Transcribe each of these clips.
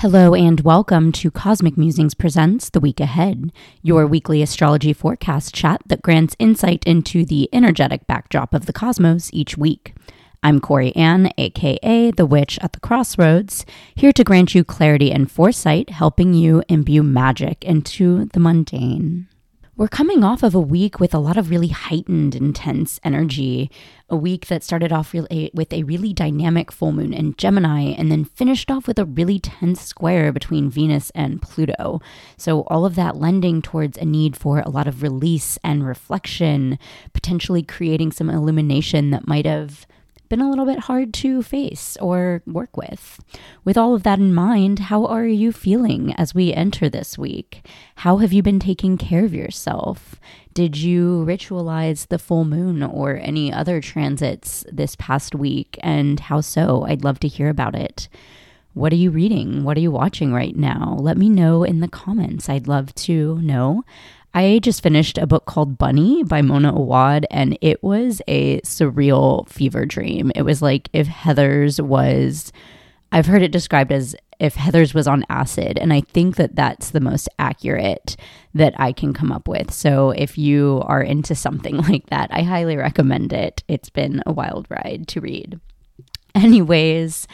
Hello and welcome to Cosmic Musings Presents The Week Ahead, your weekly astrology forecast chat that grants insight into the energetic backdrop of the cosmos each week. I'm Corianne, aka The Witch at the Crossroads, here to grant you clarity and foresight, helping you imbue magic into the mundane. We're coming off of a week with a lot of really heightened, intense energy. A week that started off with a really dynamic full moon in Gemini and then finished off with a really tense square between Venus and Pluto. So, all of that lending towards a need for a lot of release and reflection, potentially creating some illumination that might have been a little bit hard to face or work with. With all of that in mind, how are you feeling as we enter this week? How have you been taking care of yourself? Did you ritualize the full moon or any other transits this past week? And how so? I'd love to hear about it. What are you reading? What are you watching right now? Let me know in the comments. I'd love to know. I just finished a book called Bunny by Mona Awad, and it was a surreal fever dream. It was like if Heathers was, I've heard it described as if Heathers was on acid, and I think that that's the most accurate that I can come up with. So if you are into something like that, I highly recommend it. It's been a wild ride to read. Anyways,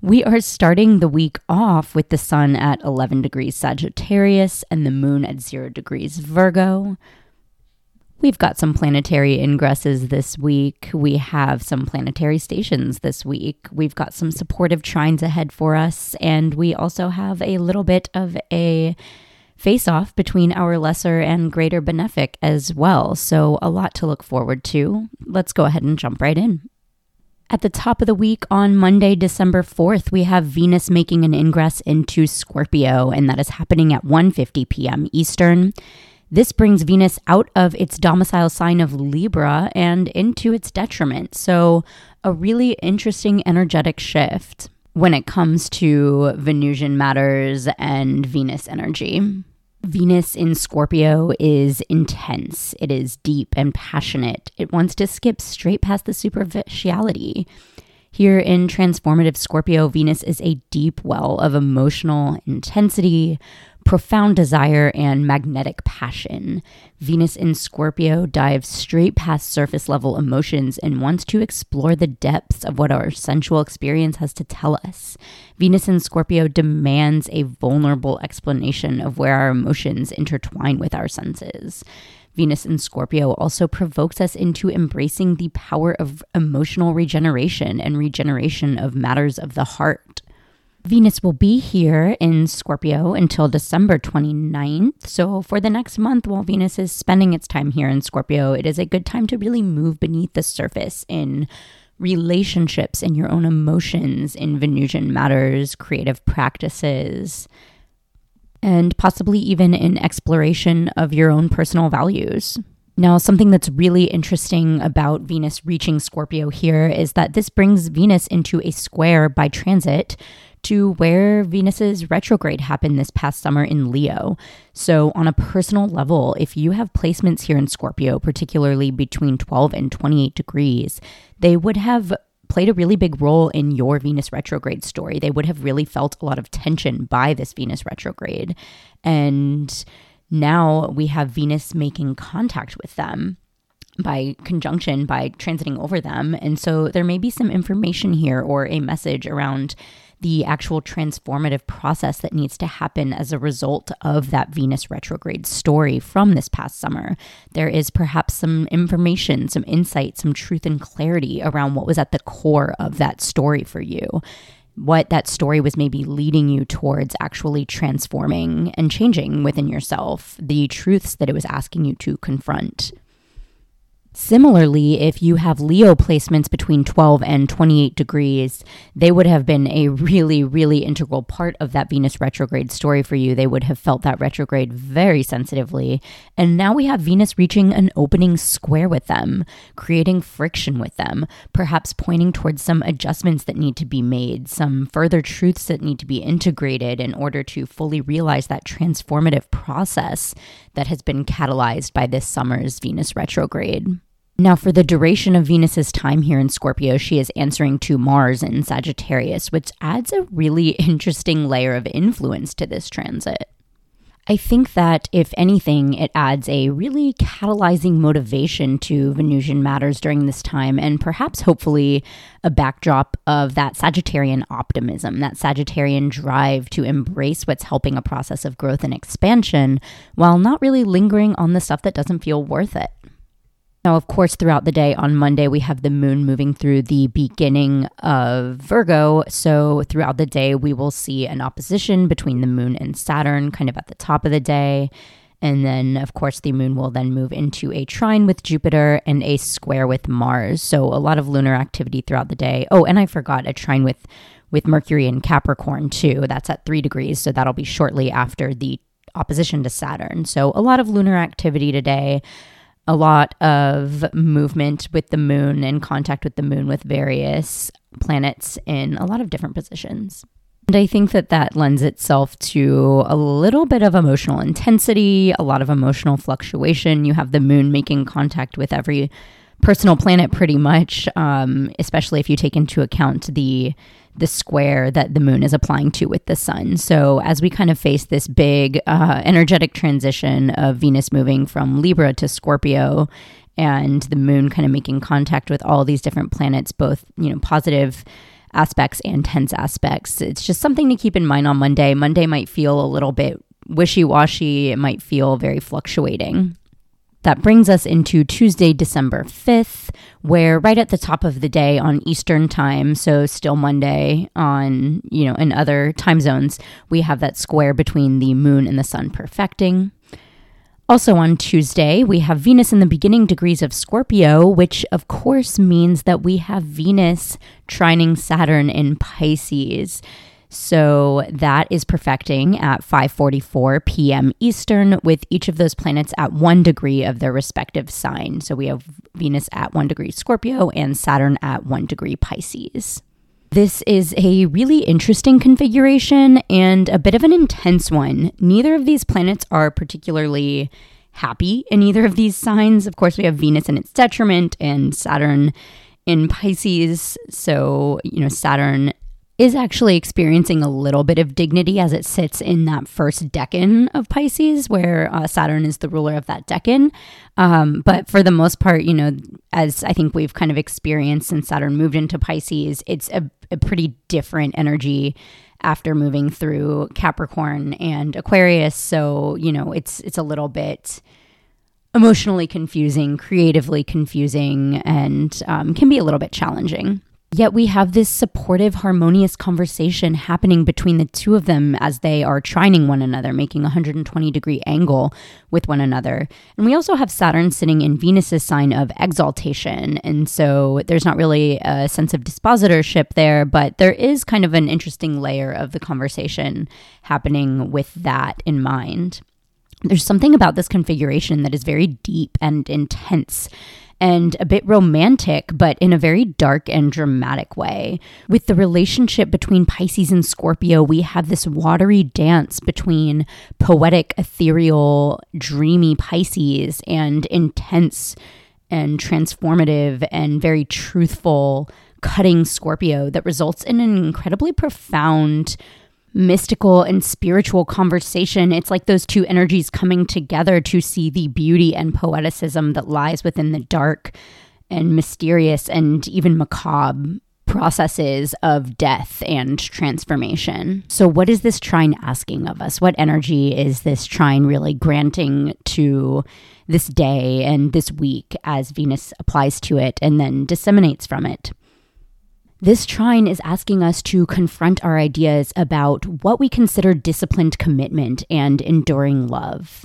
we are starting the week off with the sun at 11 degrees Sagittarius and the moon at 0 degrees Virgo. We've got some planetary ingresses this week. We have some planetary stations this week. We've got some supportive trines ahead for us. And we also have a little bit of a face off between our lesser and greater benefic as well. So, a lot to look forward to. Let's go ahead and jump right in. At the top of the week on Monday, December 4th, we have Venus making an ingress into Scorpio, and that is happening at 1:50 p.m. Eastern. This brings Venus out of its domicile sign of Libra and into its detriment. So, a really interesting energetic shift when it comes to Venusian matters and Venus energy. Venus in Scorpio is intense. It is deep and passionate. It wants to skip straight past the superficiality. Here in transformative Scorpio, Venus is a deep well of emotional intensity, profound desire, and magnetic passion. Venus in Scorpio dives straight past surface level emotions and wants to explore the depths of what our sensual experience has to tell us. Venus in Scorpio demands a vulnerable explanation of where our emotions intertwine with our senses. Venus in Scorpio also provokes us into embracing the power of emotional regeneration and regeneration of matters of the heart. Venus will be here in Scorpio until December 29th. So, for the next month, while Venus is spending its time here in Scorpio, it is a good time to really move beneath the surface in relationships, in your own emotions, in Venusian matters, creative practices, and possibly even in exploration of your own personal values. Now, something that's really interesting about Venus reaching Scorpio here is that this brings Venus into a square by transit to where Venus's retrograde happened this past summer in Leo. So, on a personal level, if you have placements here in Scorpio, particularly between 12 and 28 degrees, they would have played a really big role in your Venus retrograde story. They would have really felt a lot of tension by this Venus retrograde. And now we have Venus making contact with them by conjunction, by transiting over them. And so there may be some information here or a message around the actual transformative process that needs to happen as a result of that Venus retrograde story from this past summer. There is perhaps some information, some insight, some truth and clarity around what was at the core of that story for you. What that story was maybe leading you towards actually transforming and changing within yourself, the truths that it was asking you to confront. Similarly, if you have Leo placements between 12 and 28 degrees, they would have been a really, really integral part of that Venus retrograde story for you. They would have felt that retrograde very sensitively. And now we have Venus reaching an opening square with them, creating friction with them, perhaps pointing towards some adjustments that need to be made, some further truths that need to be integrated in order to fully realize that transformative process that has been catalyzed by this summer's Venus retrograde. Now, for the duration of Venus's time here in Scorpio, she is answering to Mars in Sagittarius, which adds a really interesting layer of influence to this transit. I think that if anything, it adds a really catalyzing motivation to Venusian matters during this time, and perhaps hopefully a backdrop of that Sagittarian optimism, that Sagittarian drive to embrace what's helping a process of growth and expansion while not really lingering on the stuff that doesn't feel worth it. Now, of course, throughout the day on Monday, we have the moon moving through the beginning of Virgo. So, throughout the day, we will see an opposition between the moon and Saturn kind of at the top of the day. And then, of course, the moon will then move into a trine with Jupiter and a square with Mars. So, a lot of lunar activity throughout the day. Oh, and I forgot a trine with with Mercury and Capricorn too. That's at three degrees. So, that'll be shortly after the opposition to Saturn. So, a lot of lunar activity today a lot of movement with the moon and contact with the moon with various planets in a lot of different positions. And I think that that lends itself to a little bit of emotional intensity, a lot of emotional fluctuation. You have the moon making contact with every personal planet pretty much, um, especially if you take into account the the square that the moon is applying to with the sun. So, as we kind of face this big uh, energetic transition of Venus moving from Libra to Scorpio and the moon kind of making contact with all these different planets, both, you know, positive aspects and tense aspects, it's just something to keep in mind on Monday. Monday might feel a little bit wishy washy, it might feel very fluctuating. That brings us into Tuesday, December 5th, where right at the top of the day on Eastern time, so still Monday on, you know, in other time zones, we have that square between the moon and the sun perfecting. Also on Tuesday, we have Venus in the beginning degrees of Scorpio, which of course means that we have Venus trining Saturn in Pisces. So that is perfecting at 5:44 p.m. Eastern with each of those planets at 1 degree of their respective sign. So we have Venus at 1 degree Scorpio and Saturn at 1 degree Pisces. This is a really interesting configuration and a bit of an intense one. Neither of these planets are particularly happy in either of these signs. Of course, we have Venus in its detriment and Saturn in Pisces. So, you know, Saturn is actually experiencing a little bit of dignity as it sits in that first decan of Pisces, where uh, Saturn is the ruler of that decan. Um, but for the most part, you know, as I think we've kind of experienced since Saturn moved into Pisces, it's a, a pretty different energy after moving through Capricorn and Aquarius. So you know, it's it's a little bit emotionally confusing, creatively confusing, and um, can be a little bit challenging. Yet we have this supportive, harmonious conversation happening between the two of them as they are trining one another, making a 120 degree angle with one another. And we also have Saturn sitting in Venus's sign of exaltation. And so there's not really a sense of dispositorship there, but there is kind of an interesting layer of the conversation happening with that in mind. There's something about this configuration that is very deep and intense and a bit romantic, but in a very dark and dramatic way. With the relationship between Pisces and Scorpio, we have this watery dance between poetic, ethereal, dreamy Pisces and intense and transformative and very truthful, cutting Scorpio that results in an incredibly profound mystical and spiritual conversation. It's like those two energies coming together to see the beauty and poeticism that lies within the dark and mysterious and even macabre processes of death and transformation. So, what is this trine asking of us? What energy is this trine really granting to this day and this week as Venus applies to it and then disseminates from it? This trine is asking us to confront our ideas about what we consider disciplined commitment and enduring love.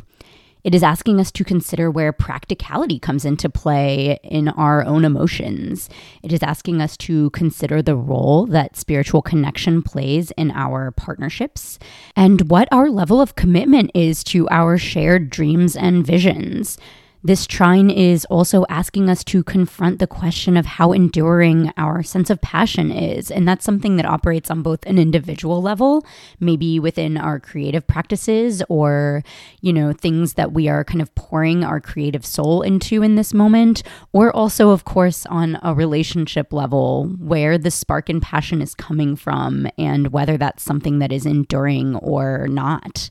It is asking us to consider where practicality comes into play in our own emotions. It is asking us to consider the role that spiritual connection plays in our partnerships and what our level of commitment is to our shared dreams and visions. This trine is also asking us to confront the question of how enduring our sense of passion is. And that's something that operates on both an individual level, maybe within our creative practices or, you know, things that we are kind of pouring our creative soul into in this moment, or also, of course, on a relationship level where the spark and passion is coming from and whether that's something that is enduring or not.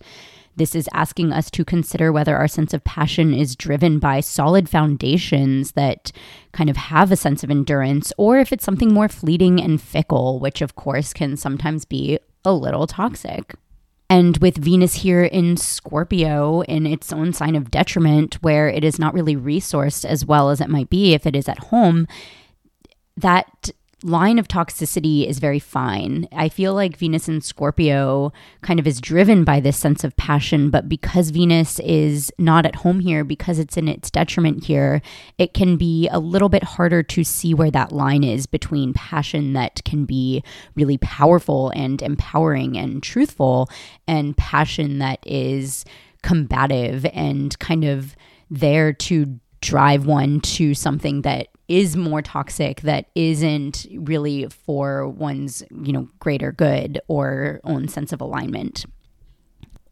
This is asking us to consider whether our sense of passion is driven by solid foundations that kind of have a sense of endurance, or if it's something more fleeting and fickle, which of course can sometimes be a little toxic. And with Venus here in Scorpio in its own sign of detriment, where it is not really resourced as well as it might be if it is at home, that line of toxicity is very fine. I feel like Venus in Scorpio kind of is driven by this sense of passion, but because Venus is not at home here, because it's in its detriment here, it can be a little bit harder to see where that line is between passion that can be really powerful and empowering and truthful and passion that is combative and kind of there to drive one to something that is more toxic that isn't really for one's you know greater good or own sense of alignment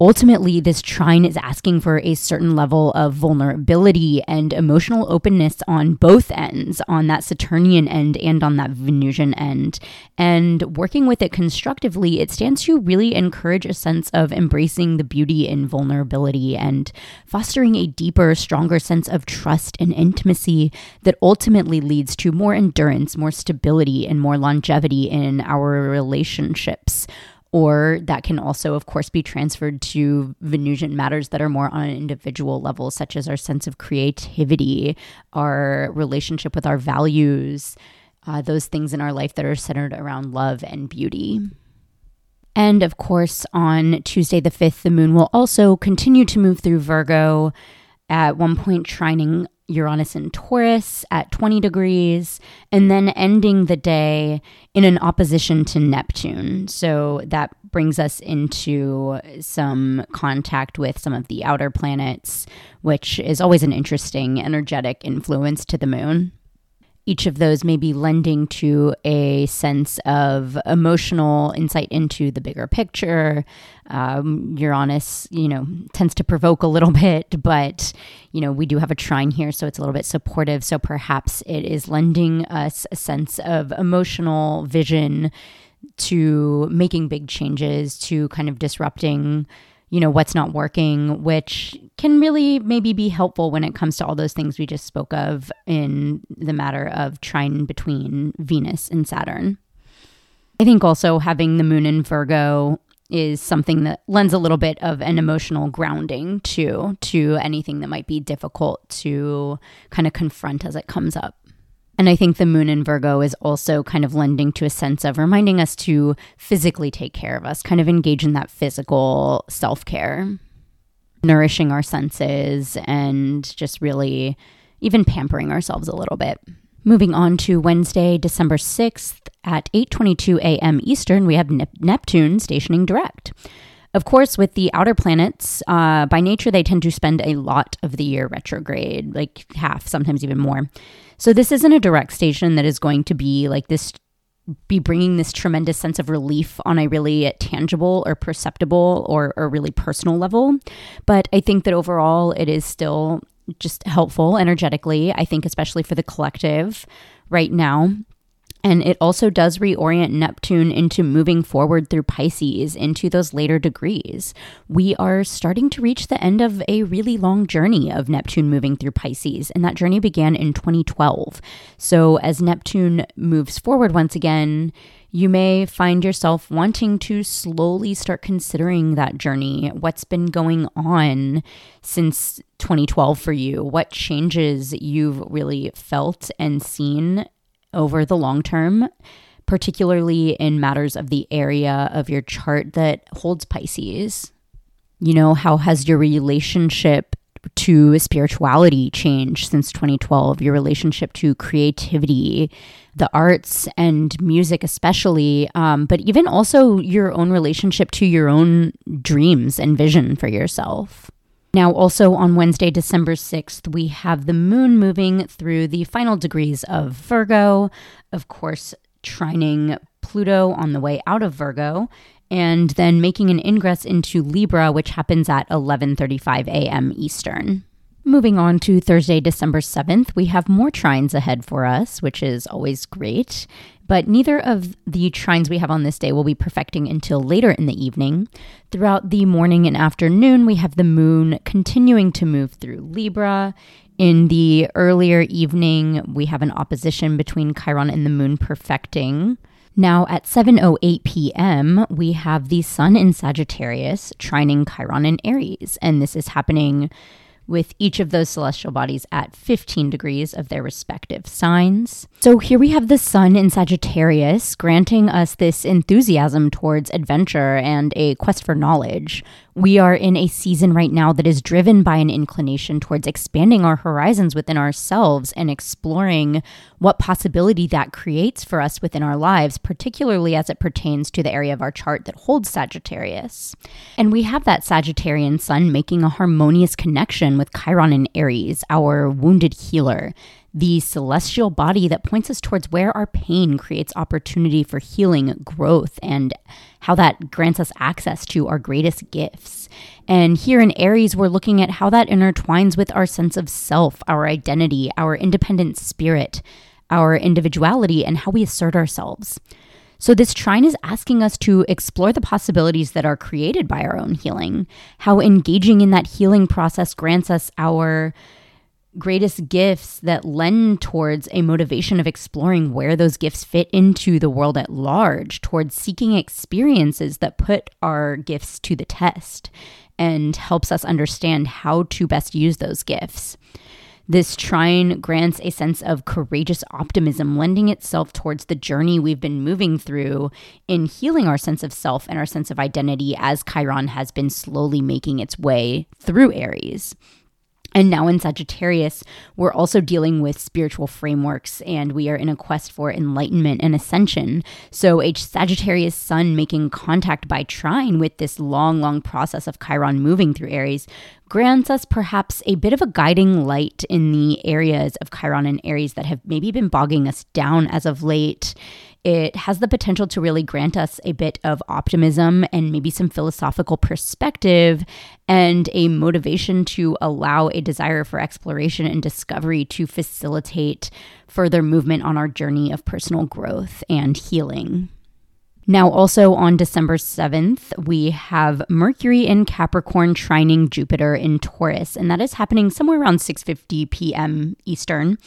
ultimately, this trine is asking for a certain level of vulnerability and emotional openness on both ends, on that Saturnian end and on that Venusian end. And working with it constructively, it stands to really encourage a sense of embracing the beauty in vulnerability and fostering a deeper, stronger sense of trust and intimacy that ultimately leads to more endurance, more stability, and more longevity in our relationships or that can also, of course, be transferred to Venusian matters that are more on an individual level, such as our sense of creativity, our relationship with our values, uh, those things in our life that are centered around love and beauty. And of course, on Tuesday the 5th, the moon will also continue to move through Virgo, at one point trining Uranus and Taurus at 20 degrees, and then ending the day in an opposition to Neptune. So that brings us into some contact with some of the outer planets, which is always an interesting energetic influence to the moon each of those may be lending to a sense of emotional insight into the bigger picture. Um, Uranus, you know, tends to provoke a little bit, but, you know, we do have a trine here, so it's a little bit supportive. So perhaps it is lending us a sense of emotional vision to making big changes, to kind of disrupting you know, what's not working, which can really maybe be helpful when it comes to all those things we just spoke of in the matter of trine between Venus and Saturn. I think also having the moon in Virgo is something that lends a little bit of an emotional grounding to to anything that might be difficult to kind of confront as it comes up. And I think the moon in Virgo is also kind of lending to a sense of reminding us to physically take care of us, kind of engage in that physical self care, nourishing our senses, and just really even pampering ourselves a little bit. Moving on to Wednesday, December 6th at 8:22 a.m. Eastern, we have Neptune stationing direct. Of course, with the outer planets, uh, by nature, they tend to spend a lot of the year retrograde, like half, sometimes even more. So this isn't a direct station that is going to be like this be bringing this tremendous sense of relief on a really tangible or perceptible or, or really personal level. But I think that overall it is still just helpful energetically. I think, especially for the collective right now. And it also does reorient Neptune into moving forward through Pisces into those later degrees. We are starting to reach the end of a really long journey of Neptune moving through Pisces, and that journey began in 2012. So, as Neptune moves forward once again, you may find yourself wanting to slowly start considering that journey. What's been going on since 2012 for you? What changes you've really felt and seen over the long term, particularly in matters of the area of your chart that holds Pisces. You know, how has your relationship to spirituality changed since 2012? Your relationship to creativity, the arts, and music, especially, um, but even also your own relationship to your own dreams and vision for yourself. Now, also on Wednesday, December 6th, we have the moon moving through the final degrees of Virgo, of course, trining Pluto on the way out of Virgo and then making an ingress into Libra which happens at 11:35 a.m. Eastern. Moving on to Thursday, December 7th, we have more trines ahead for us, which is always great. But neither of the trines we have on this day will be perfecting until later in the evening. Throughout the morning and afternoon, we have the moon continuing to move through Libra. In the earlier evening, we have an opposition between Chiron and the moon perfecting. Now at 7:08 p.m., we have the sun in Sagittarius trining Chiron in Aries, and this is happening with each of those celestial bodies at 15 degrees of their respective signs. So here we have the sun in Sagittarius, granting us this enthusiasm towards adventure and a quest for knowledge. We are in a season right now that is driven by an inclination towards expanding our horizons within ourselves and exploring what possibility that creates for us within our lives, particularly as it pertains to the area of our chart that holds Sagittarius. And we have that Sagittarian sun making a harmonious connection with Chiron and Aries, our wounded healer the celestial body that points us towards where our pain creates opportunity for healing, growth, and how that grants us access to our greatest gifts. And here in Aries, we're looking at how that intertwines with our sense of self, our identity, our independent spirit, our individuality, and how we assert ourselves. So, this trine is asking us to explore the possibilities that are created by our own healing, how engaging in that healing process grants us our greatest gifts that lend towards a motivation of exploring where those gifts fit into the world at large, towards seeking experiences that put our gifts to the test and helps us understand how to best use those gifts. This trine grants a sense of courageous optimism, lending itself towards the journey we've been moving through in healing our sense of self and our sense of identity as Chiron has been slowly making its way through Aries. And now in Sagittarius, we're also dealing with spiritual frameworks and we are in a quest for enlightenment and ascension. So, a Sagittarius sun making contact by trine with this long, long process of Chiron moving through Aries grants us perhaps a bit of a guiding light in the areas of Chiron and Aries that have maybe been bogging us down as of late it has the potential to really grant us a bit of optimism and maybe some philosophical perspective and a motivation to allow a desire for exploration and discovery to facilitate further movement on our journey of personal growth and healing. Now, also on December 7th, we have Mercury in Capricorn trining Jupiter in Taurus, and that is happening somewhere around 6:50 p.m. Eastern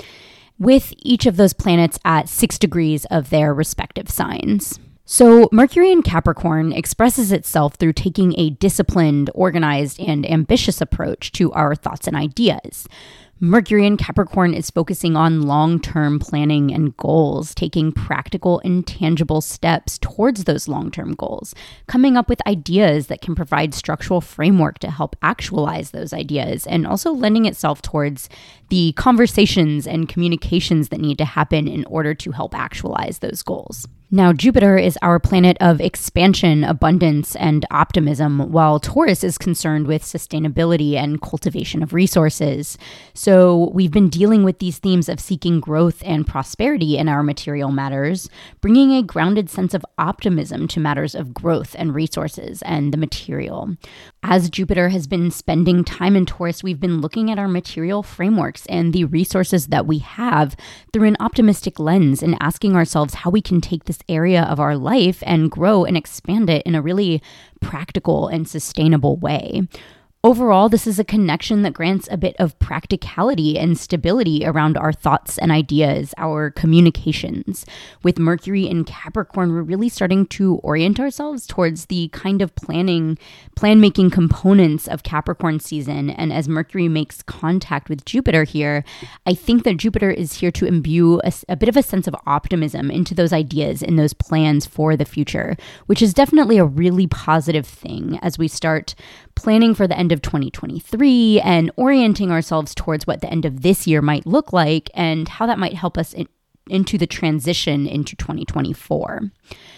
with each of those planets at six degrees of their respective signs. So, Mercury in Capricorn expresses itself through taking a disciplined, organized, and ambitious approach to our thoughts and ideas. Mercury in Capricorn is focusing on long term planning and goals, taking practical and tangible steps towards those long term goals, coming up with ideas that can provide structural framework to help actualize those ideas, and also lending itself towards the conversations and communications that need to happen in order to help actualize those goals. Now, Jupiter is our planet of expansion, abundance, and optimism, while Taurus is concerned with sustainability and cultivation of resources. So, we've been dealing with these themes of seeking growth and prosperity in our material matters, bringing a grounded sense of optimism to matters of growth and resources and the material. As Jupiter has been spending time in Taurus, we've been looking at our material frameworks and the resources that we have through an optimistic lens and asking ourselves how we can take this area of our life and grow and expand it in a really practical and sustainable way. Overall, this is a connection that grants a bit of practicality and stability around our thoughts and ideas, our communications. With Mercury in Capricorn, we're really starting to orient ourselves towards the kind of planning, plan making components of Capricorn season. And as Mercury makes contact with Jupiter here, I think that Jupiter is here to imbue a, a bit of a sense of optimism into those ideas and those plans for the future, which is definitely a really positive thing as we start planning for the end of 2023 and orienting ourselves towards what the end of this year might look like and how that might help us in, into the transition into 2024.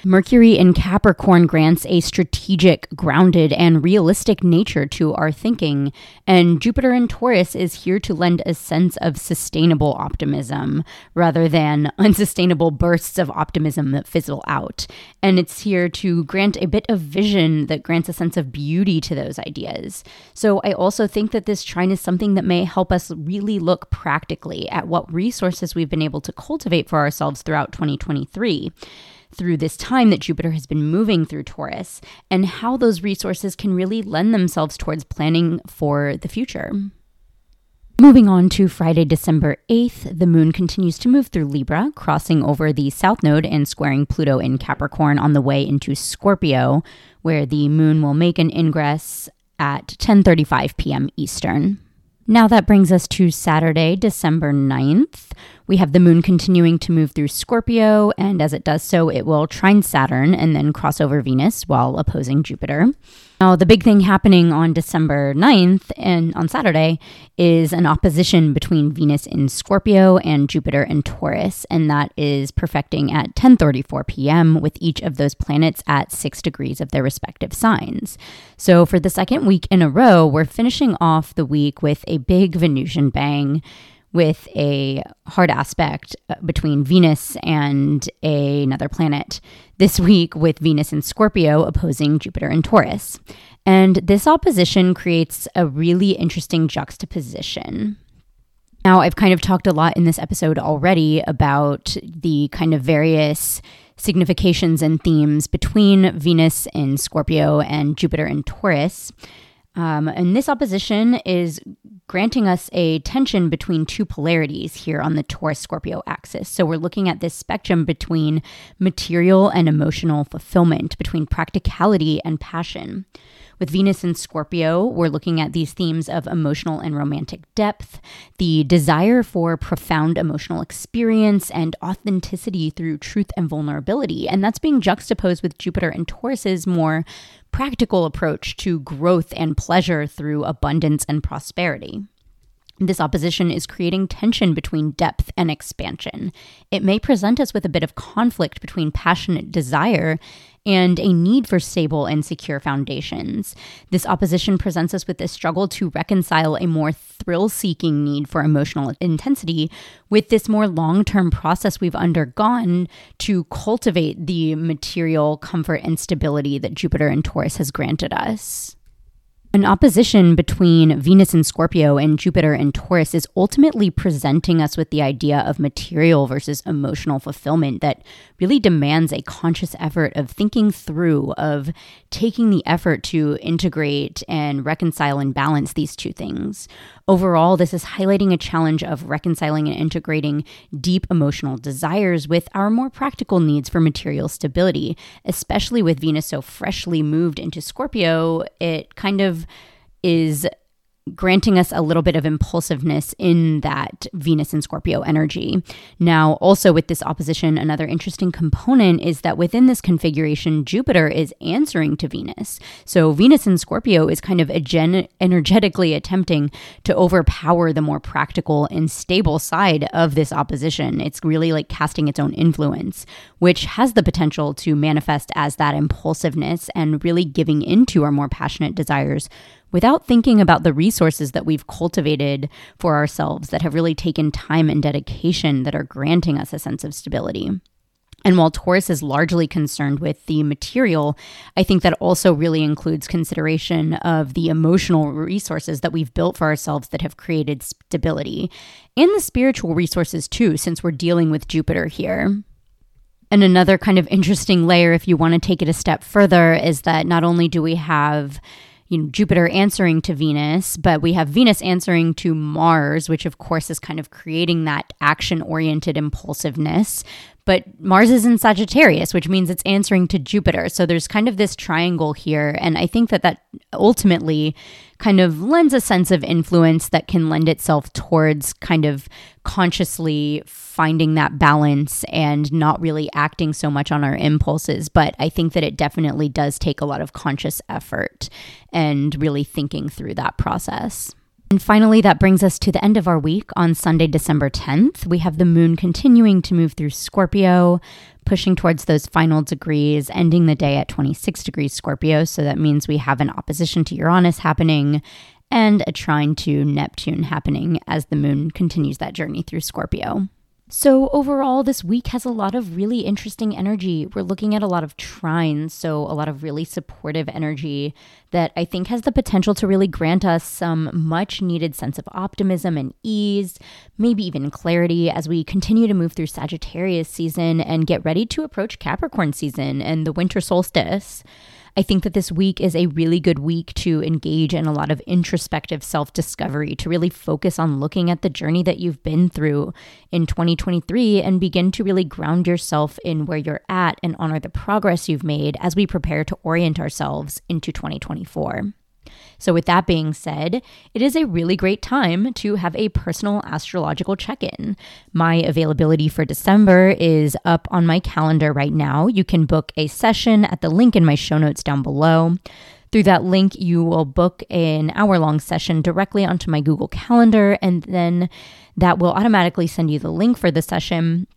Mercury in Capricorn grants a strategic, grounded, and realistic nature to our thinking, and Jupiter in Taurus is here to lend a sense of sustainable optimism rather than unsustainable bursts of optimism that fizzle out. And it's here to grant a bit of vision that grants a sense of beauty to those ideas. So I also think that this trine is something that may help us really look practically at what resources we've been able to cultivate for ourselves throughout 2023 through this time that Jupiter has been moving through Taurus and how those resources can really lend themselves towards planning for the future. Moving on to Friday, December 8th, the moon continues to move through Libra, crossing over the south node and squaring Pluto in Capricorn on the way into Scorpio, where the moon will make an ingress at 10:35 p.m. Eastern. Now that brings us to Saturday, December 9th. We have the moon continuing to move through Scorpio, and as it does so, it will trine Saturn and then cross over Venus while opposing Jupiter. Now, the big thing happening on December 9th and on Saturday is an opposition between Venus in Scorpio and Jupiter in Taurus, and that is perfecting at 10:34 p.m. with each of those planets at 6 degrees of their respective signs. So, for the second week in a row, we're finishing off the week with a big Venusian bang with a hard aspect uh, between Venus and a, another planet this week with Venus in Scorpio opposing Jupiter in Taurus. And this opposition creates a really interesting juxtaposition. Now, I've kind of talked a lot in this episode already about the kind of various significations and themes between Venus in Scorpio and Jupiter in Taurus. Um, and this opposition is granting us a tension between two polarities here on the Taurus Scorpio axis. So we're looking at this spectrum between material and emotional fulfillment, between practicality and passion. With Venus in Scorpio, we're looking at these themes of emotional and romantic depth, the desire for profound emotional experience and authenticity through truth and vulnerability. And that's being juxtaposed with Jupiter and Taurus's more practical approach to growth and pleasure through abundance and prosperity. This opposition is creating tension between depth and expansion. It may present us with a bit of conflict between passionate desire and a need for stable and secure foundations. This opposition presents us with a struggle to reconcile a more thrill seeking need for emotional intensity with this more long term process we've undergone to cultivate the material comfort and stability that Jupiter and Taurus has granted us. An opposition between Venus and Scorpio and Jupiter and Taurus is ultimately presenting us with the idea of material versus emotional fulfillment that really demands a conscious effort of thinking through, of taking the effort to integrate and reconcile and balance these two things. Overall, this is highlighting a challenge of reconciling and integrating deep emotional desires with our more practical needs for material stability, especially with Venus so freshly moved into Scorpio. It kind of is granting us a little bit of impulsiveness in that Venus and Scorpio energy. Now, also with this opposition, another interesting component is that within this configuration, Jupiter is answering to Venus. So, Venus and Scorpio is kind of gen- energetically attempting to overpower the more practical and stable side of this opposition. It's really like casting its own influence, which has the potential to manifest as that impulsiveness and really giving into our more passionate desires without thinking about the resources that we've cultivated for ourselves that have really taken time and dedication that are granting us a sense of stability. And while Taurus is largely concerned with the material, I think that also really includes consideration of the emotional resources that we've built for ourselves that have created stability and the spiritual resources too, since we're dealing with Jupiter here. And another kind of interesting layer, if you want to take it a step further, is that not only do we have you know, Jupiter answering to Venus, but we have Venus answering to Mars, which of course is kind of creating that action oriented impulsiveness. But Mars is in Sagittarius, which means it's answering to Jupiter. So there's kind of this triangle here. And I think that that ultimately kind of lends a sense of influence that can lend itself towards kind of consciously finding that balance and not really acting so much on our impulses. But I think that it definitely does take a lot of conscious effort and really thinking through that process. And finally, that brings us to the end of our week on Sunday, December 10th. We have the moon continuing to move through Scorpio, pushing towards those final degrees, ending the day at 26 degrees Scorpio. So that means we have an opposition to Uranus happening and a trine to Neptune happening as the moon continues that journey through Scorpio. So, overall, this week has a lot of really interesting energy. We're looking at a lot of trines, so a lot of really supportive energy that I think has the potential to really grant us some much needed sense of optimism and ease, maybe even clarity as we continue to move through Sagittarius season and get ready to approach Capricorn season and the winter solstice. I think that this week is a really good week to engage in a lot of introspective self discovery, to really focus on looking at the journey that you've been through in 2023 and begin to really ground yourself in where you're at and honor the progress you've made as we prepare to orient ourselves into 2024. So, with that being said, it is a really great time to have a personal astrological check in. My availability for December is up on my calendar right now. You can book a session at the link in my show notes down below. Through that link, you will book an hour long session directly onto my Google Calendar, and then that will automatically send you the link for the session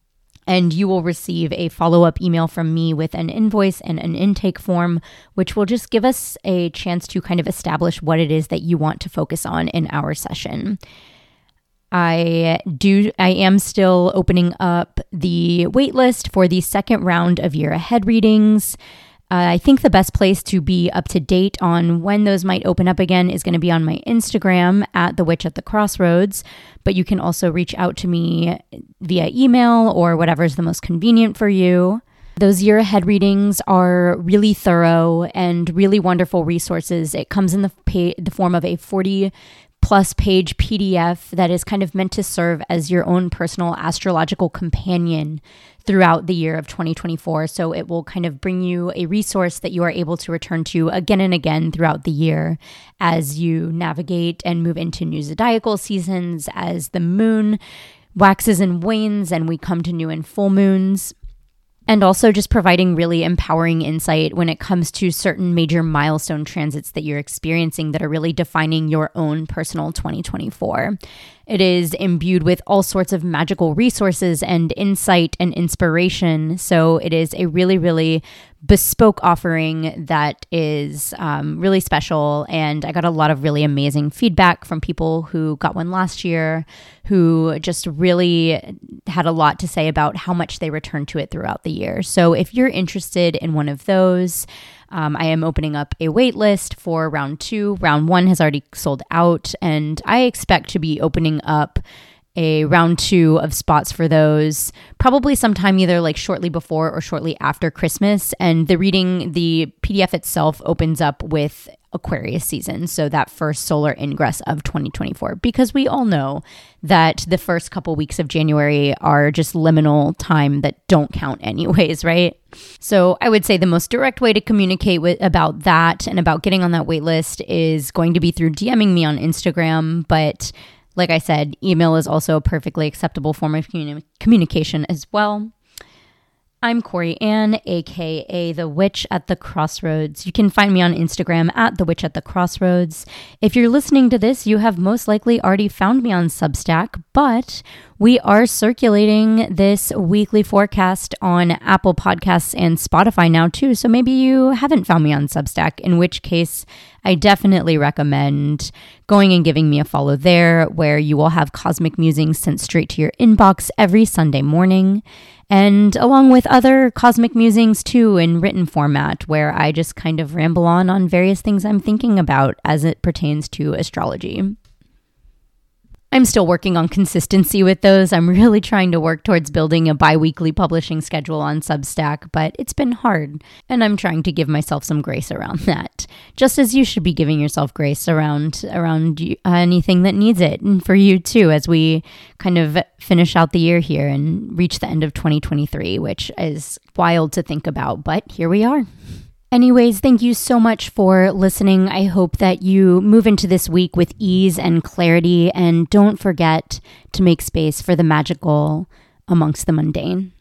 and you will receive a follow up email from me with an invoice and an intake form, which will just give us a chance to kind of establish what it is that you want to focus on in our session. I do I am still opening up the waitlist for the second round of year ahead readings. Uh, I think the best place to be up to date on when those might open up again is going to be on my Instagram at the witch at the crossroads. But you can also reach out to me via email or whatever is the most convenient for you. Those year ahead readings are really thorough and really wonderful resources. It comes in the, the form of a 40 plus page PDF that is kind of meant to serve as your own personal astrological companion throughout the year of 2024. So it will kind of bring you a resource that you are able to return to again and again throughout the year as you navigate and move into new zodiacal seasons, as the moon waxes and wanes and we come to new and full moons and also just providing really empowering insight when it comes to certain major milestone transits that you're experiencing that are really defining your own personal 2024. It is imbued with all sorts of magical resources and insight and inspiration. So it is a really, really bespoke offering that is um, really special. And I got a lot of really amazing feedback from people who got one last year, who just really had a lot to say about how much they returned to it throughout the year. So if you're interested in one of those, um, I am opening up a wait list for round two. Round one has already sold out, and I expect to be opening up a round two of spots for those probably sometime either like shortly before or shortly after Christmas. And the reading, the PDF itself opens up with Aquarius season, so that first solar ingress of 2024, because we all know that the first couple weeks of January are just liminal time that don't count anyways, right? So I would say the most direct way to communicate with about that and about getting on that wait list is going to be through DMing me on Instagram, but like I said, email is also a perfectly acceptable form of communi- communication as well. I'm Corianne, aka The Witch at the Crossroads. You can find me on Instagram at The Witch at the Crossroads. If you're listening to this, you have most likely already found me on Substack, but we are circulating this weekly forecast on Apple Podcasts and Spotify now, too. So maybe you haven't found me on Substack, in which case I definitely recommend going and giving me a follow there, where you will have cosmic musings sent straight to your inbox every Sunday morning and along with other cosmic musings too in written format where I just kind of ramble on on various things I'm thinking about as it pertains to astrology. I'm still working on consistency with those. I'm really trying to work towards building a bi weekly publishing schedule on Substack, but it's been hard, and I'm trying to give myself some grace around that. Just as you should be giving yourself grace around around anything that needs it, and for you too, as we kind of finish out the year here and reach the end of 2023, which is wild to think about, but here we are. Anyways, thank you so much for listening. I hope that you move into this week with ease and clarity, and don't forget to make space for the magical amongst the mundane.